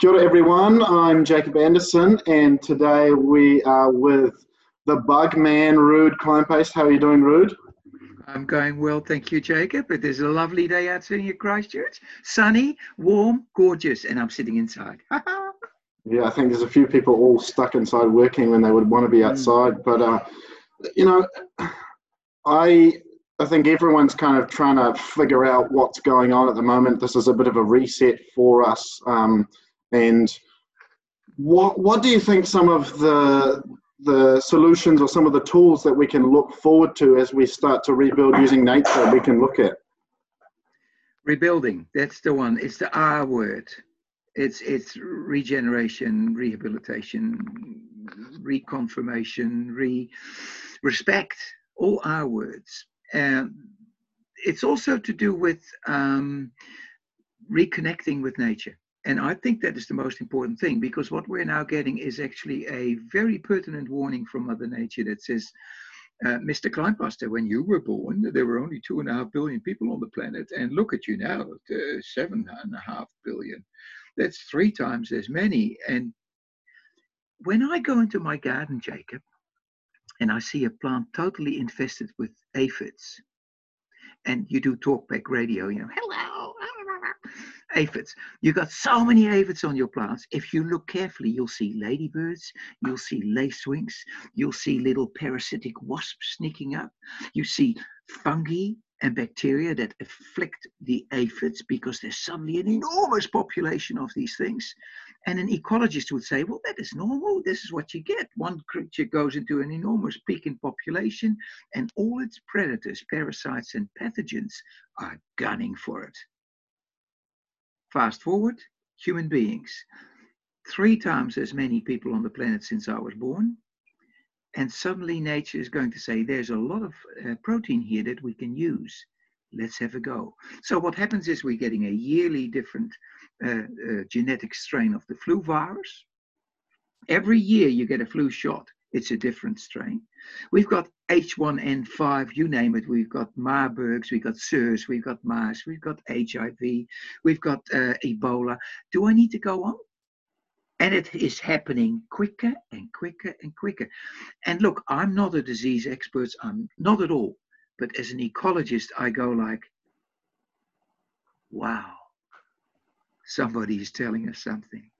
Kia ora everyone, I'm Jacob Anderson and today we are with the bug man, Ruud Kleinpaste. How are you doing, Ruud? I'm going well, thank you, Jacob. It is a lovely day out here in Christchurch. Sunny, warm, gorgeous, and I'm sitting inside. yeah, I think there's a few people all stuck inside working when they would want to be mm. outside. Mm. But, uh, you know, I I think everyone's kind of trying to figure out what's going on at the moment. This is a bit of a reset for us. Um, and what what do you think some of the the solutions or some of the tools that we can look forward to as we start to rebuild using nature we can look at? Rebuilding, that's the one. It's the R word. It's it's regeneration, rehabilitation, reconfirmation, re respect, all R words. And it's also to do with um, reconnecting with nature. And I think that is the most important thing because what we're now getting is actually a very pertinent warning from Mother Nature that says, uh, Mr. Kleinpaste, when you were born, there were only two and a half billion people on the planet, and look at you now, uh, seven and a half billion. That's three times as many. And when I go into my garden, Jacob, and I see a plant totally infested with aphids, and you do talkback radio, you know, hello, aphids. You've got so many aphids on your plants. If you look carefully, you'll see ladybirds, you'll see lacewings, you'll see little parasitic wasps sneaking up. You see fungi and bacteria that afflict the aphids because there's suddenly an enormous population of these things. And an ecologist would say, well, that is normal. This is what you get. One creature goes into an enormous peak in population, and all its predators, parasites, and pathogens are gunning for it. Fast forward, human beings. Three times as many people on the planet since I was born. And suddenly nature is going to say, there's a lot of uh, protein here that we can use. Let's have a go. So what happens is we're getting a yearly different uh, uh, genetic strain of the flu virus. Every year you get a flu shot. It's a different strain. We've got H1N5, you name it. We've got Marburg's, we've got SARS, we've got MERS, we've got HIV, we've got uh, Ebola. Do I need to go on? And it is happening quicker and quicker and quicker. And look, I'm not a disease expert, I'm not at all. But as an ecologist, I go like, wow, somebody is telling us something.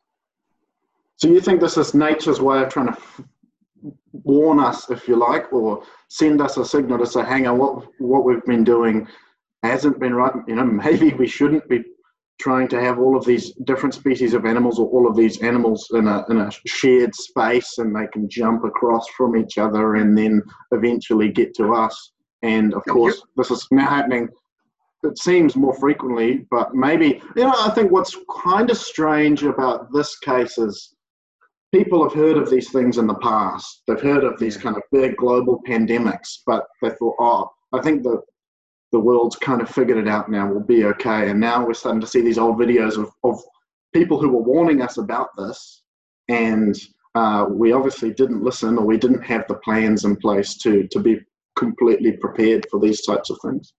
So you think this is nature's way of trying to warn us, if you like, or send us a signal to say, hang on, what, what we've been doing hasn't been right. You know, maybe we shouldn't be trying to have all of these different species of animals or all of these animals in a, in a shared space and they can jump across from each other and then eventually get to us. And of course, this is now happening, it seems more frequently, but maybe, you know, I think what's kind of strange about this case is people have heard of these things in the past. They've heard of these kind of big global pandemics, but they thought, oh, I think the the world's kind of figured it out now. We'll be okay. And now we're starting to see these old videos of, of people who were warning us about this, and uh, we obviously didn't listen, or we didn't have the plans in place to to be completely prepared for these types of things.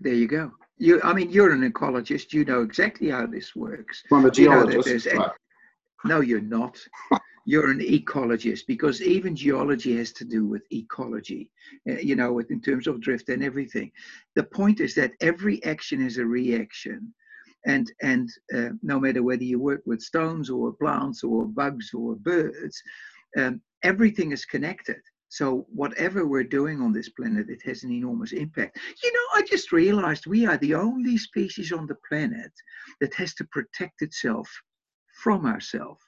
There you go. You, I mean, you're an ecologist. You know exactly how this works. I'm a geologist. You know no, you're not. You're an ecologist because even geology has to do with ecology, uh, you know, in terms of drift and everything. The point is that every action is a reaction. And, and uh, no matter whether you work with stones or plants or bugs or birds, um, everything is connected. So whatever we're doing on this planet, it has an enormous impact. You know, I just realized we are the only species on the planet that has to protect itself from ourselves.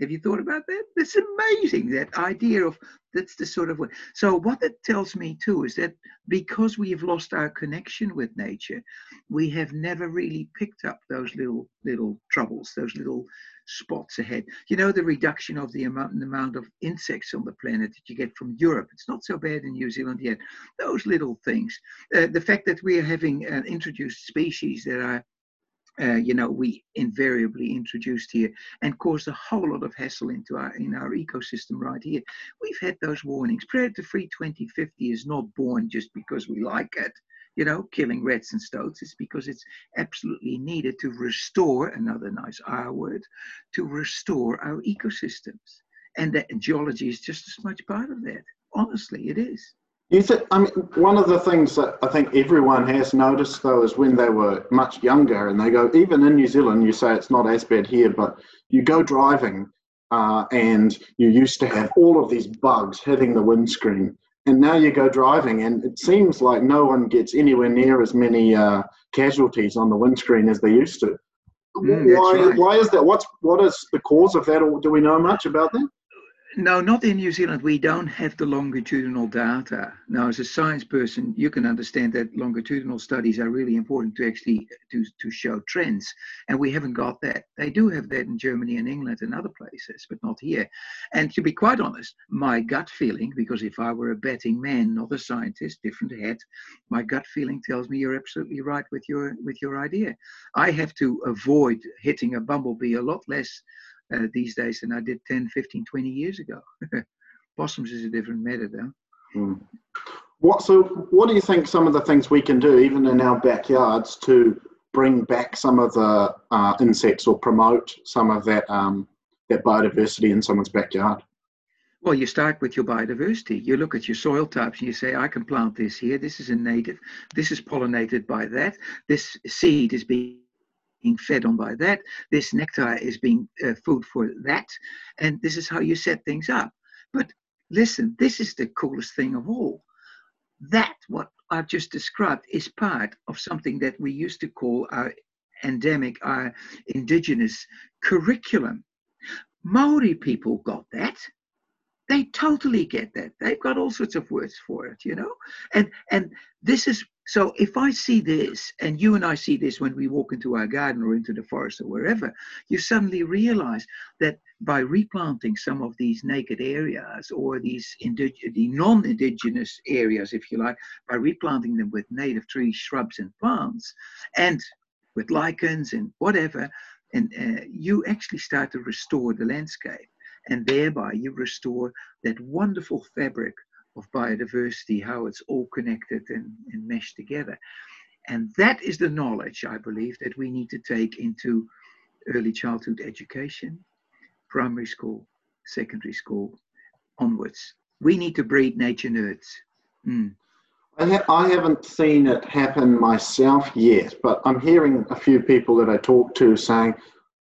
Have you thought about that? That's amazing, that idea of that's the sort of way. So, what it tells me too is that because we have lost our connection with nature, we have never really picked up those little little troubles, those little spots ahead. You know, the reduction of the amount, the amount of insects on the planet that you get from Europe. It's not so bad in New Zealand yet. Those little things. Uh, the fact that we are having uh, introduced species that are uh, you know, we invariably introduced here and caused a whole lot of hassle into our in our ecosystem right here. We've had those warnings. Predator Free 2050 is not born just because we like it. you know, killing rats and stoats. It's because it's absolutely needed to restore, another nice R word, to restore our ecosystems. And that geology is just as much part of that. Honestly, it is. You think, I mean, one of the things that I think everyone has noticed though is when they were much younger and they go, even in New Zealand, you say it's not as bad here, but you go driving uh, and you used to have all of these bugs hitting the windscreen. And now you go driving and it seems like no one gets anywhere near as many uh, casualties on the windscreen as they used to. Mm, why, right. why is that? What's, what is the cause of that? Or do we know much about that? No, not in New Zealand. We don't have the longitudinal data. Now, as a science person, you can understand that longitudinal studies are really important to actually to, to show trends, and we haven't got that. They do have that in Germany and England and other places, but not here. And to be quite honest, my gut feeling, because if I were a betting man, not a scientist, different hat, my gut feeling tells me you're absolutely right with your with your idea. I have to avoid hitting a bumblebee a lot less uh, these days than I did 10, 15, 20 years ago. Possums is a different matter, though. Mm. What so? What do you think? Some of the things we can do, even in our backyards, to bring back some of the uh, insects or promote some of that um, that biodiversity in someone's backyard. Well, you start with your biodiversity. You look at your soil types and you say, I can plant this here. This is a native. This is pollinated by that. This seed is being being fed on by that. This nectar is being uh, food for that. And this is how you set things up. But listen, this is the coolest thing of all. That, what I've just described, is part of something that we used to call our endemic, our indigenous curriculum. Maori people got that. They totally get that. They've got all sorts of words for it, you know. And and this is so if I see this, and you and I see this when we walk into our garden or into the forest or wherever, you suddenly realize that by replanting some of these naked areas or these indig- the non-indigenous areas, if you like, by replanting them with native trees, shrubs, and plants, and with lichens and whatever, and uh, you actually start to restore the landscape, and thereby you restore that wonderful fabric of biodiversity, how it's all connected and, and meshed together. And that is the knowledge, I believe, that we need to take into early childhood education, primary school, secondary school, onwards. We need to breed nature nerds. Mm. I, ha- I haven't seen it happen myself yet, but I'm hearing a few people that I talk to saying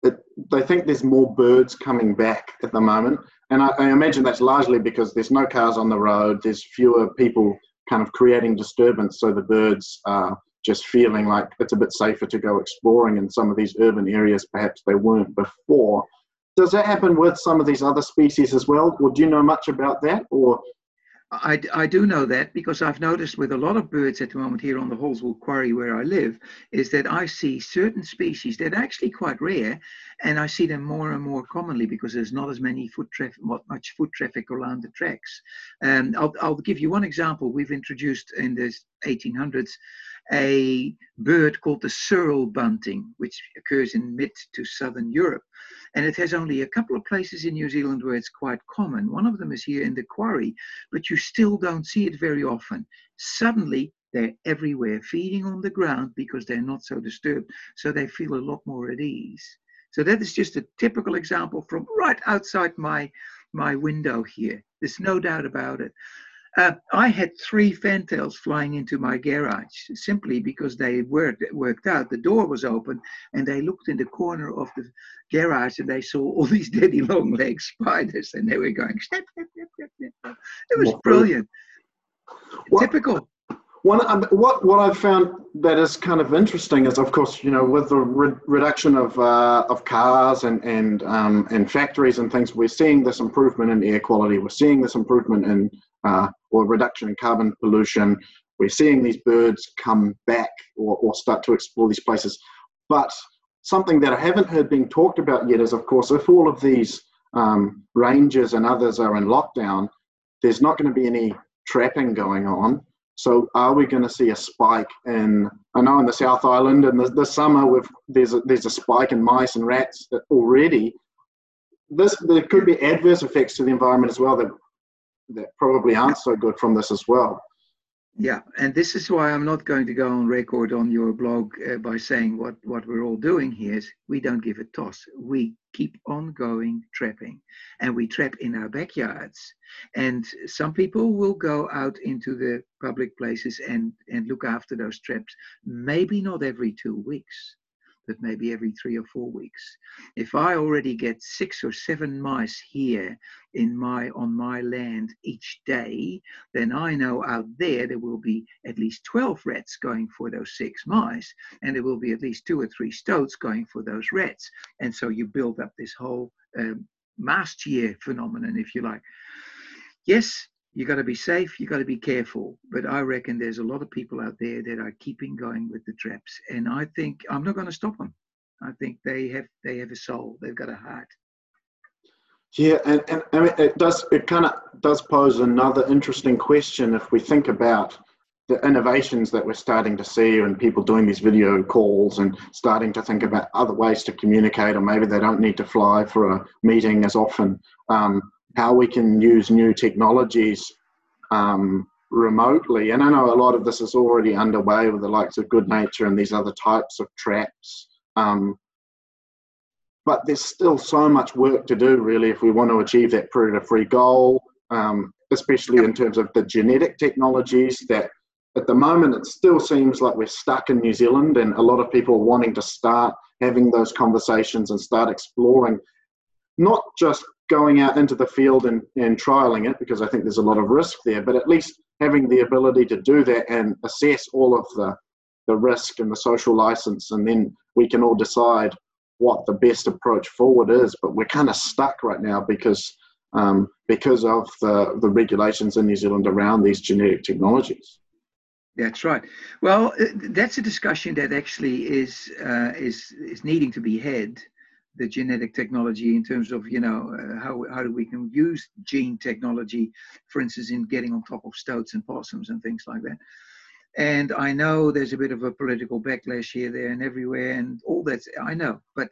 that they think there's more birds coming back at the moment. And I, I, imagine that's largely because there's no cars on the road, there's fewer people kind of creating disturbance, so the birds are just feeling like it's a bit safer to go exploring in some of these urban areas perhaps they weren't before. Does that happen with some of these other species as well? Or do you know much about that? Or I, I do know that because I've noticed with a lot of birds at the moment here on the Halswell Quarry where I live, is that I see certain species that are actually quite rare, and I see them more and more commonly because there's not as many foot traffic, much foot traffic around the tracks. Um, I'll, I'll give you one example. We've introduced in the 1800s a bird called the cirl bunting, which occurs in mid to southern Europe. And it has only a couple of places in New Zealand where it's quite common. One of them is here in the quarry, but you still don't see it very often. Suddenly, they're everywhere, feeding on the ground because they're not so disturbed. So they feel a lot more at ease. So that is just a typical example from right outside my, my window here. There's no doubt about it. Uh, I had three fantails flying into my garage simply because they worked, worked out. The door was open and they looked in the corner of the garage and they saw all these daddy long leg spiders and they were going snap, snap, snap, snap. It was brilliant. What, Typical. One, um, what what I've found that is kind of interesting is, of course, you know, with the re- reduction of uh, of cars and and um, and factories and things, we're seeing this improvement in air quality. We're seeing this improvement in uh, or reduction in carbon pollution. We're seeing these birds come back or, or start to explore these places. But something that I haven't heard being talked about yet is, of course, if all of these um, rangers and others are in lockdown, there's not going to be any trapping going on. So are we going to see a spike in? I know in the South Island and the, summer, with there's a, there's a spike in mice and rats already. This there could be adverse effects to the environment as well that that probably aren't so good from this as well. Yeah, and this is why I'm not going to go on record on your blog uh, by saying what, what we're all doing here is we don't give a toss. We keep on going trapping and we trap in our backyards. And some people will go out into the public places and, and look after those traps, maybe not every two weeks, but maybe every three or four weeks. If I already get six or seven mice here in my on my land each day, then I know out there there will be at least 12 rats going for those six mice, and there will be at least two or three stoats going for those rats. And so you build up this whole um, mast year phenomenon, if you like. Yes, you got to be safe you got to be careful. But i reckon there's a lot of people out there that are keeping going with the traps and i think i'm not going to stop them i think they have they have a soul they've got a heart. Yeah and, and I mean, it does it kind of does pose another interesting question if we think about the innovations that we're starting to see and people doing these video calls and starting to think about other ways to communicate or maybe they don't need to fly for a meeting as often. Um, how we can use new technologies um, remotely. And I know a lot of this is already underway with the likes of Goodnature and these other types of traps. Um, but there's still so much work to do, really, if we want to achieve that predator free goal, um, especially in terms of the genetic technologies that at the moment it still seems like we're stuck in New Zealand and a lot of people wanting to start having those conversations and start exploring not just going out into the field and, and trialing it because I think there's a lot of risk there, but at least having the ability to do that and assess all of the, the risk and the social license, and then we can all decide what the best approach forward is. But we're kind of stuck right now because um, because of the, the regulations in New Zealand around these genetic technologies. That's right. Well, uh, that's a discussion that actually is uh, is is needing to be had the genetic technology in terms of you know uh, how how do we can use gene technology, for instance, in getting on top of stoats and possums and things like that. And I know there's a bit of a political backlash here, there, and everywhere, and all that. I know, but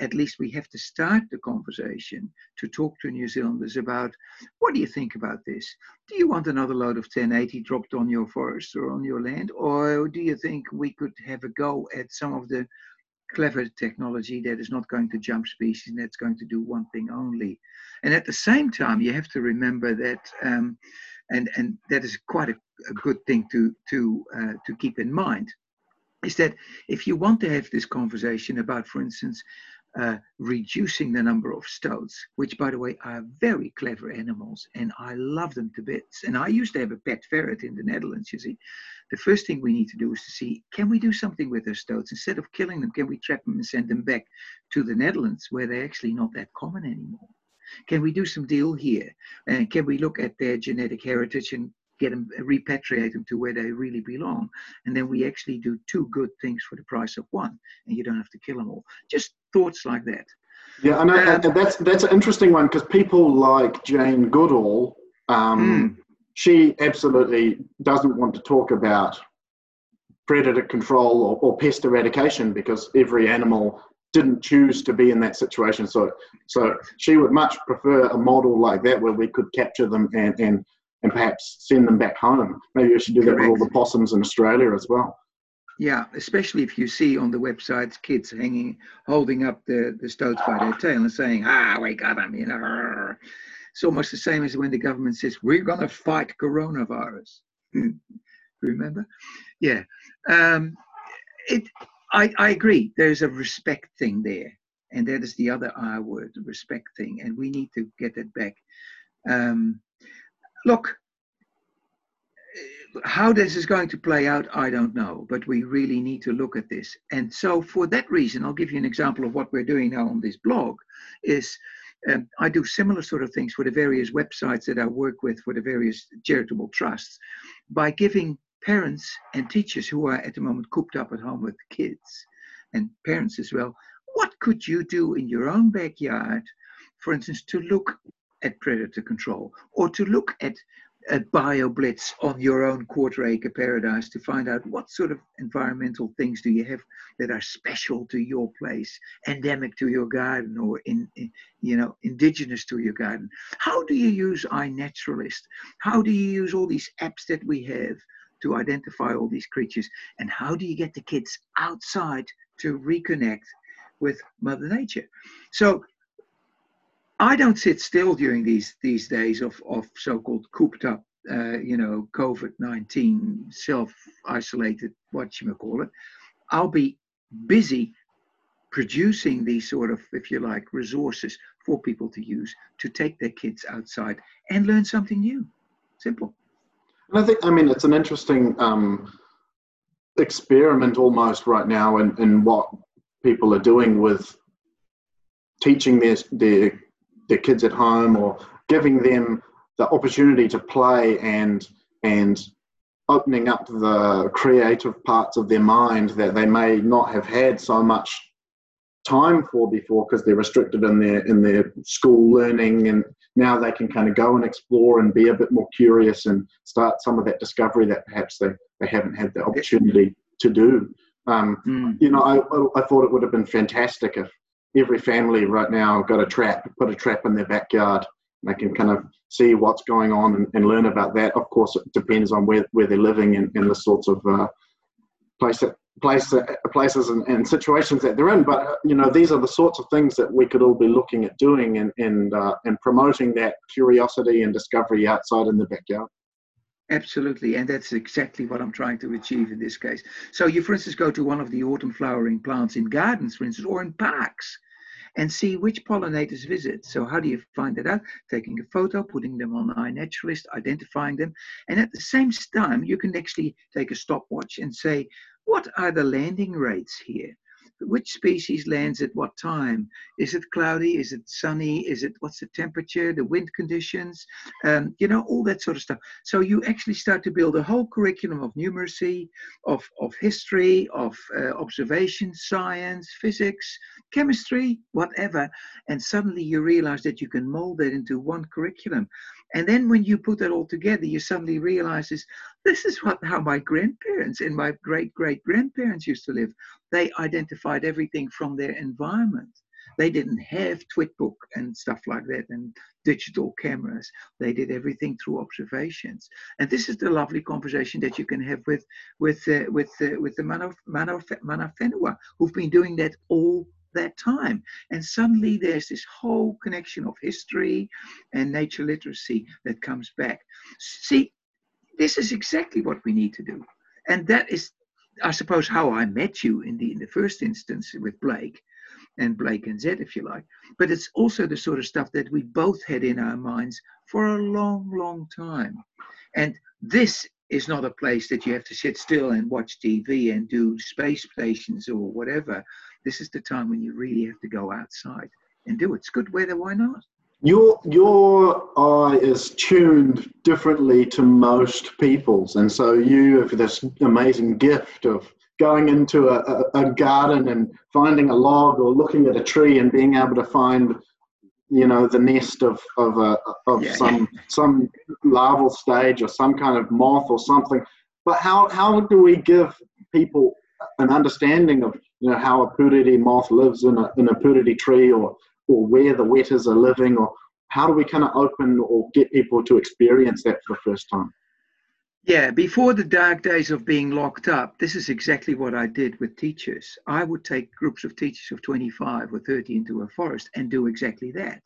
at least we have to start the conversation to talk to New Zealanders about what do you think about this? Do you want another load of 1080 dropped on your forest or on your land? Or do you think we could have a go at some of the clever technology that is not going to jump species and that's going to do one thing only. And at the same time, you have to remember that, um, and and that is quite a, a good thing to to uh, to keep in mind, is that if you want to have this conversation about, for instance, uh, reducing the number of stoats, which, by the way, are very clever animals, and I love them to bits. And I used to have a pet ferret in the Netherlands, you see. The first thing we need to do is to see, can we do something with those stoats? Instead of killing them, can we trap them and send them back to the Netherlands, where they're actually not that common anymore? Can we do some deal here? And can we look at their genetic heritage and get them, repatriate them to where they really belong. And then we actually do two good things for the price of one, and you don't have to kill them all. Just thoughts like that. Yeah, I know um, that's that's an interesting one because people like Jane Goodall, um, mm. she absolutely doesn't want to talk about predator control or, or pest eradication because every animal didn't choose to be in that situation. So, so she would much prefer a model like that where we could capture them and, and and perhaps send them back home. Maybe we should do Correct. that with all the possums in Australia as well. Yeah, especially if you see on the websites kids hanging, holding up the, the stoats by their tail and saying, ah, we got them, you know. It's almost the same as when the government says, we're going to fight coronavirus. Remember? Yeah. Um, it, I, I agree. There's a respect thing there. And that is the other I word, respect thing. And we need to get that back. Um, look, how this is going to play out, I don't know, but we really need to look at this. And so, for that reason, I'll give you an example of what we're doing now on this blog. Is um, I do similar sort of things for the various websites that I work with for the various charitable trusts by giving parents and teachers who are at the moment cooped up at home with kids and parents as well. What could you do in your own backyard, for instance, to look at predator control or to look at a BioBlitz on your own quarter acre paradise to find out what sort of environmental things do you have that are special to your place, endemic to your garden, or in, in you know indigenous to your garden. How do you use iNaturalist? How do you use all these apps that we have to identify all these creatures. And how do you get the kids outside to reconnect with Mother Nature? So I don't sit still during these these days of, of so-called cooped up, uh, you know, COVID-19 self-isolated, what you may call it. I'll be busy producing these sort of, if you like, resources for people to use to take their kids outside and learn something new. Simple. And I think, I mean, it's an interesting um, experiment almost right now in, in what people are doing with teaching their, their, their kids at home or giving them the opportunity to play and and opening up the creative parts of their mind that they may not have had so much time for before because they're restricted in their in their school learning and now they can kind of go and explore and be a bit more curious and start some of that discovery that perhaps they, they haven't had the opportunity to do um, mm. you know I, I thought it would have been fantastic if every family right now got a trap put a trap in their backyard they can kind of see what's going on and, and, learn about that. Of course, it depends on where, where they're living and, and the sorts of uh, place, place, places and, and, situations that they're in. But uh, you know, these are the sorts of things that we could all be looking at doing and and uh, and promoting that curiosity and discovery outside in the backyard. Absolutely, and that's exactly what I'm trying to achieve in this case. So you, for instance, go to one of the autumn flowering plants in gardens, for instance, or in parks and see which pollinators visit. So how do you find that out? Taking a photo, putting them on iNaturalist, identifying them. And at the same time, you can actually take a stopwatch and say, what are the landing rates here? Which species lands at what time? Is it cloudy? Is it sunny? Is it what's the temperature, the wind conditions? Um, you know, all that sort of stuff. So you actually start to build a whole curriculum of numeracy, of, of history, of uh, observation, science, physics, chemistry, whatever. And suddenly you realize that you can mold that into one curriculum. And then when you put that all together, you suddenly realize this, is what how my grandparents and my great great grandparents used to live. They identified everything from their environment. They didn't have Twitbook and stuff like that and digital cameras. They did everything through observations. And this is the lovely conversation that you can have with with uh, with uh, with the Mana, Mana, Mana Whenua, who've been doing that all that time. And suddenly there's this whole connection of history and nature literacy that comes back. See, this is exactly what we need to do. And that is, I suppose, how I met you in the in the first instance with Blake and Blake and Zed, if you like. But it's also the sort of stuff that we both had in our minds for a long, long time. And this is not a place that you have to sit still and watch TV and do space stations or whatever. This is the time when you really have to go outside and do it. It's good weather, why not? Your your eye is tuned differently to most people's, and so you have this amazing gift of going into a, a, a garden and finding a log or looking at a tree and being able to find you know the nest of of a of yeah. some some larval stage or some kind of moth or something but how how do we give people an understanding of you know how a puriri moth lives in a in a puriri tree or or where the wetas are living or how do we kind of open or get people to experience that for the first time? Yeah before the dark days of being locked up this is exactly what i did with teachers. I would take groups of teachers of 25 or 30 into a forest and do exactly that.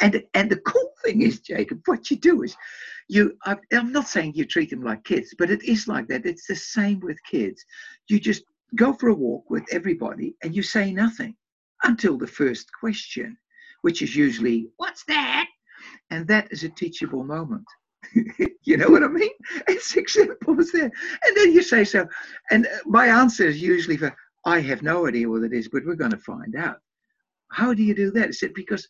And and the cool thing is jacob what you do is you i'm not saying you treat them like kids but it is like that. It's the same with kids. You just go for a walk with everybody and you say nothing until the first question, which is usually, What's that? And that is a teachable moment. you know what I mean? It's as simple as that. And then you say so. And uh, my answer is usually for, I have no idea what it is, but we're going to find out. How do you do that? I said, because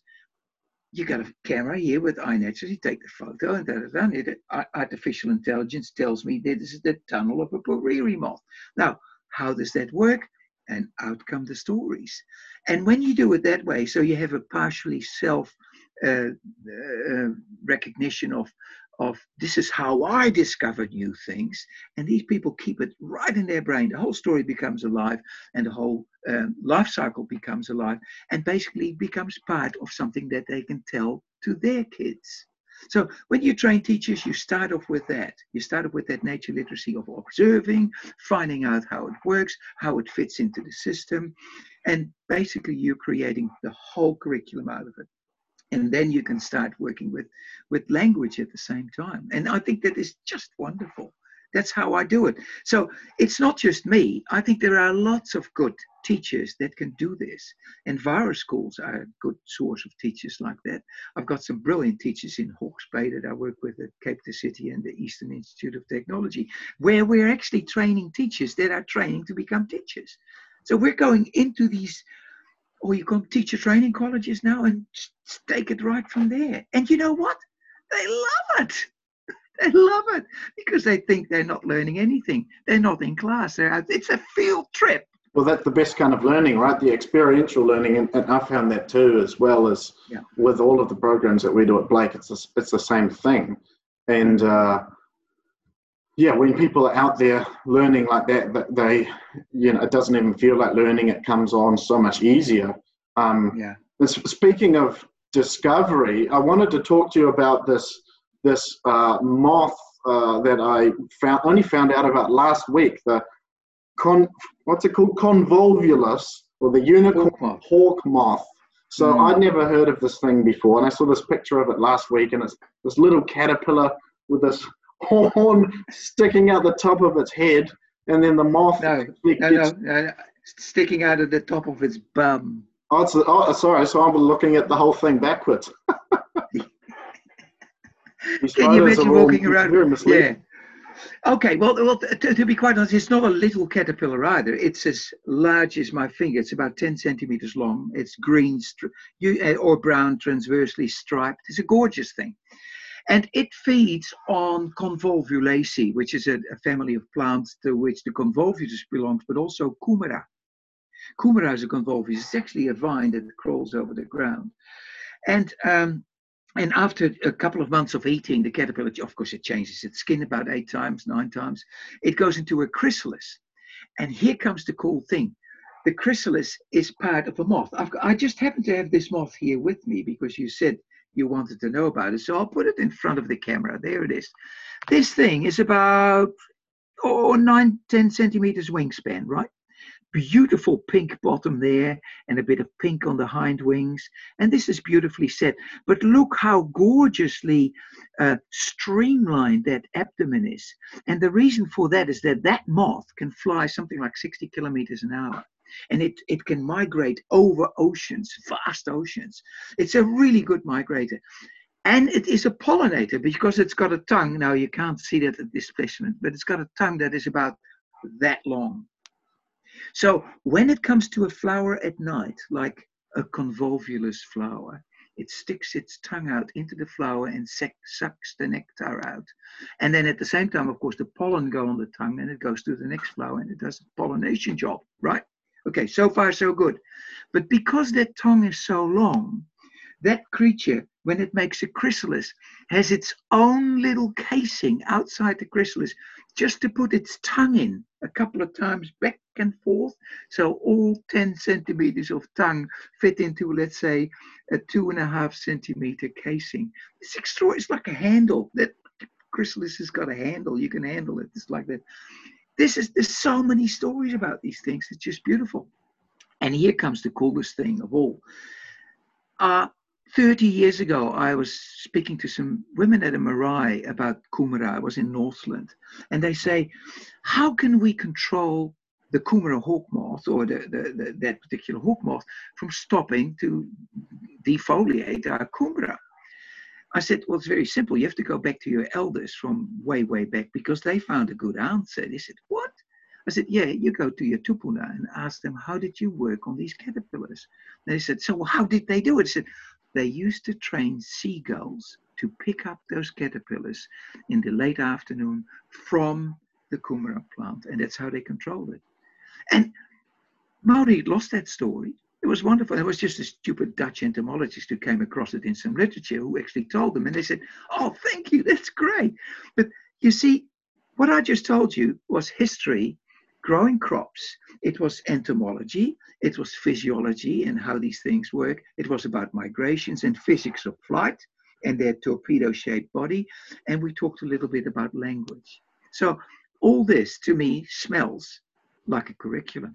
you got a camera here with iNaturalist, you take the photo and da, da, da, uh, artificial intelligence tells me this is the tunnel of a puriri moth. Now, how does that work? And out come the stories. And when you do it that way, so you have a partially self uh, uh, recognition of, of this is how I discovered new things, and these people keep it right in their brain. The whole story becomes alive, and the whole um, life cycle becomes alive, and basically becomes part of something that they can tell to their kids. So when you train teachers, you start off with that. You start off with that nature literacy of observing, finding out how it works, how it fits into the system, and basically you're creating the whole curriculum out of it. And then you can start working with, with language at the same time. And I think that is just wonderful. That's how I do it. So it's not just me. I think there are lots of good teachers that can do this. And Vara schools are a good source of teachers like that. I've got some brilliant teachers in Hawke's Bay that I work with at Cape Town City and the Eastern Institute of Technology, where we're actually training teachers that are training to become teachers. So we're going into these, or you come teacher training colleges now and take it right from there. And you know what? They love it. They love it because they think they're not learning anything. They're not in class. They're out. It's a field trip. Well, that's the best kind of learning, right? The experiential learning, and, and I found that too, as well as yeah. with all of the programs that we do at Blake. It's a, it's the same thing, and uh, yeah, when people are out there learning like that, that they, you know, it doesn't even feel like learning. It comes on so much easier. Um, yeah. Speaking of discovery, I wanted to talk to you about this this uh, moth uh, that I found only found out about last week. The con what's it called convolvulus or the unicorn hawk moth. Hawk moth. So mm. I'd never heard of this thing before, and I saw this picture of it last week, and it's this little caterpillar with this horn sticking out the top of its head, and then the moth. No, no, no, no, sticking out of the top of its bum. Oh, oh, sorry. So I'm looking at the whole thing backwards. Can you imagine walking around? Yeah. Okay, well, well to, to, be quite honest, it's not a little caterpillar either. It's as large as my finger. It's about 10 centimeters long. It's green you, uh, or brown, transversely striped. It's a gorgeous thing. And it feeds on convolvulaceae, which is a, a family of plants to which the convolvulus belongs, but also kumara. kumara is a convolvulus. It's actually a vine that crawls over the ground. And um, and after a couple of months of eating, the caterpillar, of course, it changes its skin about eight times, nine times. It goes into a chrysalis. And here comes the cool thing. The chrysalis is part of a moth. I've, I just happen to have this moth here with me because you said you wanted to know about it. So I'll put it in front of the camera. There it is. This thing is about oh, nine, 10 centimeters wingspan, right? Beautiful pink bottom there and a bit of pink on the hind wings. And this is beautifully set. But look how gorgeously uh, streamlined that abdomen is. And the reason for that is that that moth can fly something like 60 kilometers an hour. And it, it can migrate over oceans, vast oceans. It's a really good migrator. And it is a pollinator because it's got a tongue. Now, you can't see that at this specimen, but it's got a tongue that is about that long. So when it comes to a flower at night, like a convolvulus flower, it sticks its tongue out into the flower and sucks the nectar out. And then at the same time, of course, the pollen go on the tongue and it goes to the next flower and it does a pollination job, right? Okay, so far so good. But because that tongue is so long, that creature, when it makes a chrysalis, has its own little casing outside the chrysalis just to put its tongue in a couple of times back and forth. So all 10 centimeters of tongue fit into, let's say, a two and a half centimeter casing. It's extra, it's like a handle. That chrysalis has got a handle. You can handle it. It's like that. This is, there's so many stories about these things. It's just beautiful. And here comes the coolest thing of all. Uh, 30 years ago, I was speaking to some women at a marae about kumara. I was in Northland. And they say, how can we control the kumara hawk moth or the, the, the, that particular hawk moth from stopping to defoliate our kumara? I said, well, it's very simple. You have to go back to your elders from way, way back because they found a good answer. They said, what? I said, yeah, you go to your tupuna and ask them, how did you work on these caterpillars? they said, so how did they do it? I said, they used to train seagulls to pick up those caterpillars in the late afternoon from the kumara plant, and that's how they controlled it. And Maori lost that story. It was wonderful. It was just a stupid Dutch entomologist who came across it in some literature who actually told them, and they said, "Oh, thank you, that's great." But you see, what I just told you was history growing crops. It was entomology, it was physiology and how these things work. It was about migrations and physics of flight. and their torpedo shaped body. And we talked a little bit about language. So, all this to me smells like a curriculum.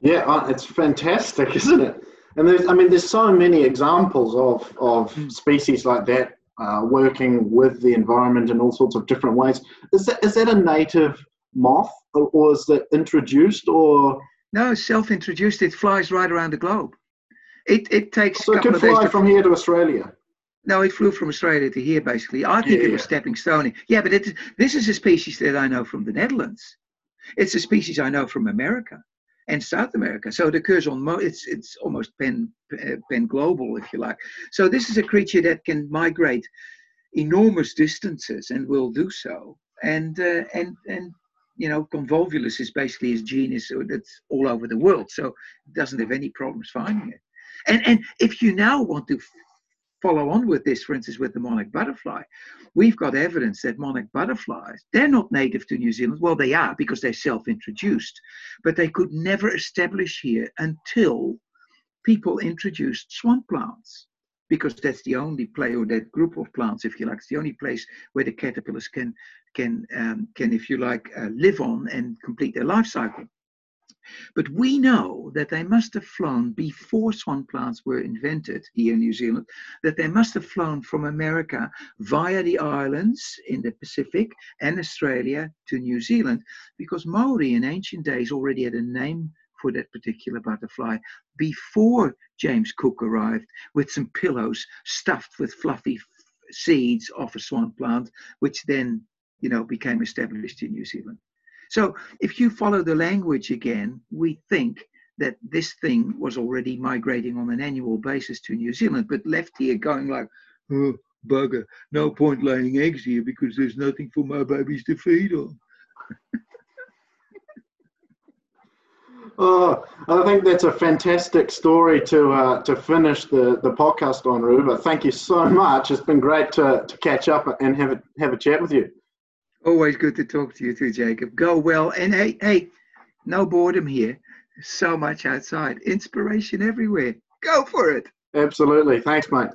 Yeah, uh, it's fantastic, isn't it? And there's, I mean, there's so many examples of, of mm. species like that uh, working with the environment in all sorts of different ways. Is that, is that a native moth or, is it introduced or? No, self-introduced. It flies right around the globe. It, it takes so it can fly from here to Australia. No, it flew from Australia to here, basically. I think yeah, it was stepping stone. Yeah, but it, this is a species that I know from the Netherlands. It's a species I know from America and South America. So it occurs on mo- it's it's almost pen pen global, if you like. So this is a creature that can migrate enormous distances and will do so. And uh, and and you know, convolvulus is basically his genus that's all over the world. So it doesn't have any problems finding it. And and if you now want to follow on with this, for instance, with the monarch butterfly, we've got evidence that monarch butterflies, they're not native to New Zealand. Well, they are because they're self introduced, but they could never establish here until people introduced swan plants. Because that's the only place, or that group of plants, if you like, it's the only place where the caterpillars can, can, um, can if you like, uh, live on and complete their life cycle. But we know that they must have flown before swan plants were invented here in New Zealand, that they must have flown from America via the islands in the Pacific and Australia to New Zealand, because Maori in ancient days already had a name for that particular butterfly before James Cook arrived with some pillows stuffed with fluffy seeds of a swan plant, which then, you know, became established in New Zealand. So if you follow the language again, we think that this thing was already migrating on an annual basis to New Zealand, but left here going like, oh, bugger, no point laying eggs here because there's nothing for my babies to feed on. Oh, I think that's a fantastic story to uh, to finish the, the podcast on, Ruba. Thank you so much. It's been great to, to catch up and have a, have a chat with you. Always good to talk to you too, Jacob. Go well. And hey, hey, no boredom here. So much outside. Inspiration everywhere. Go for it. Absolutely. Thanks, mate.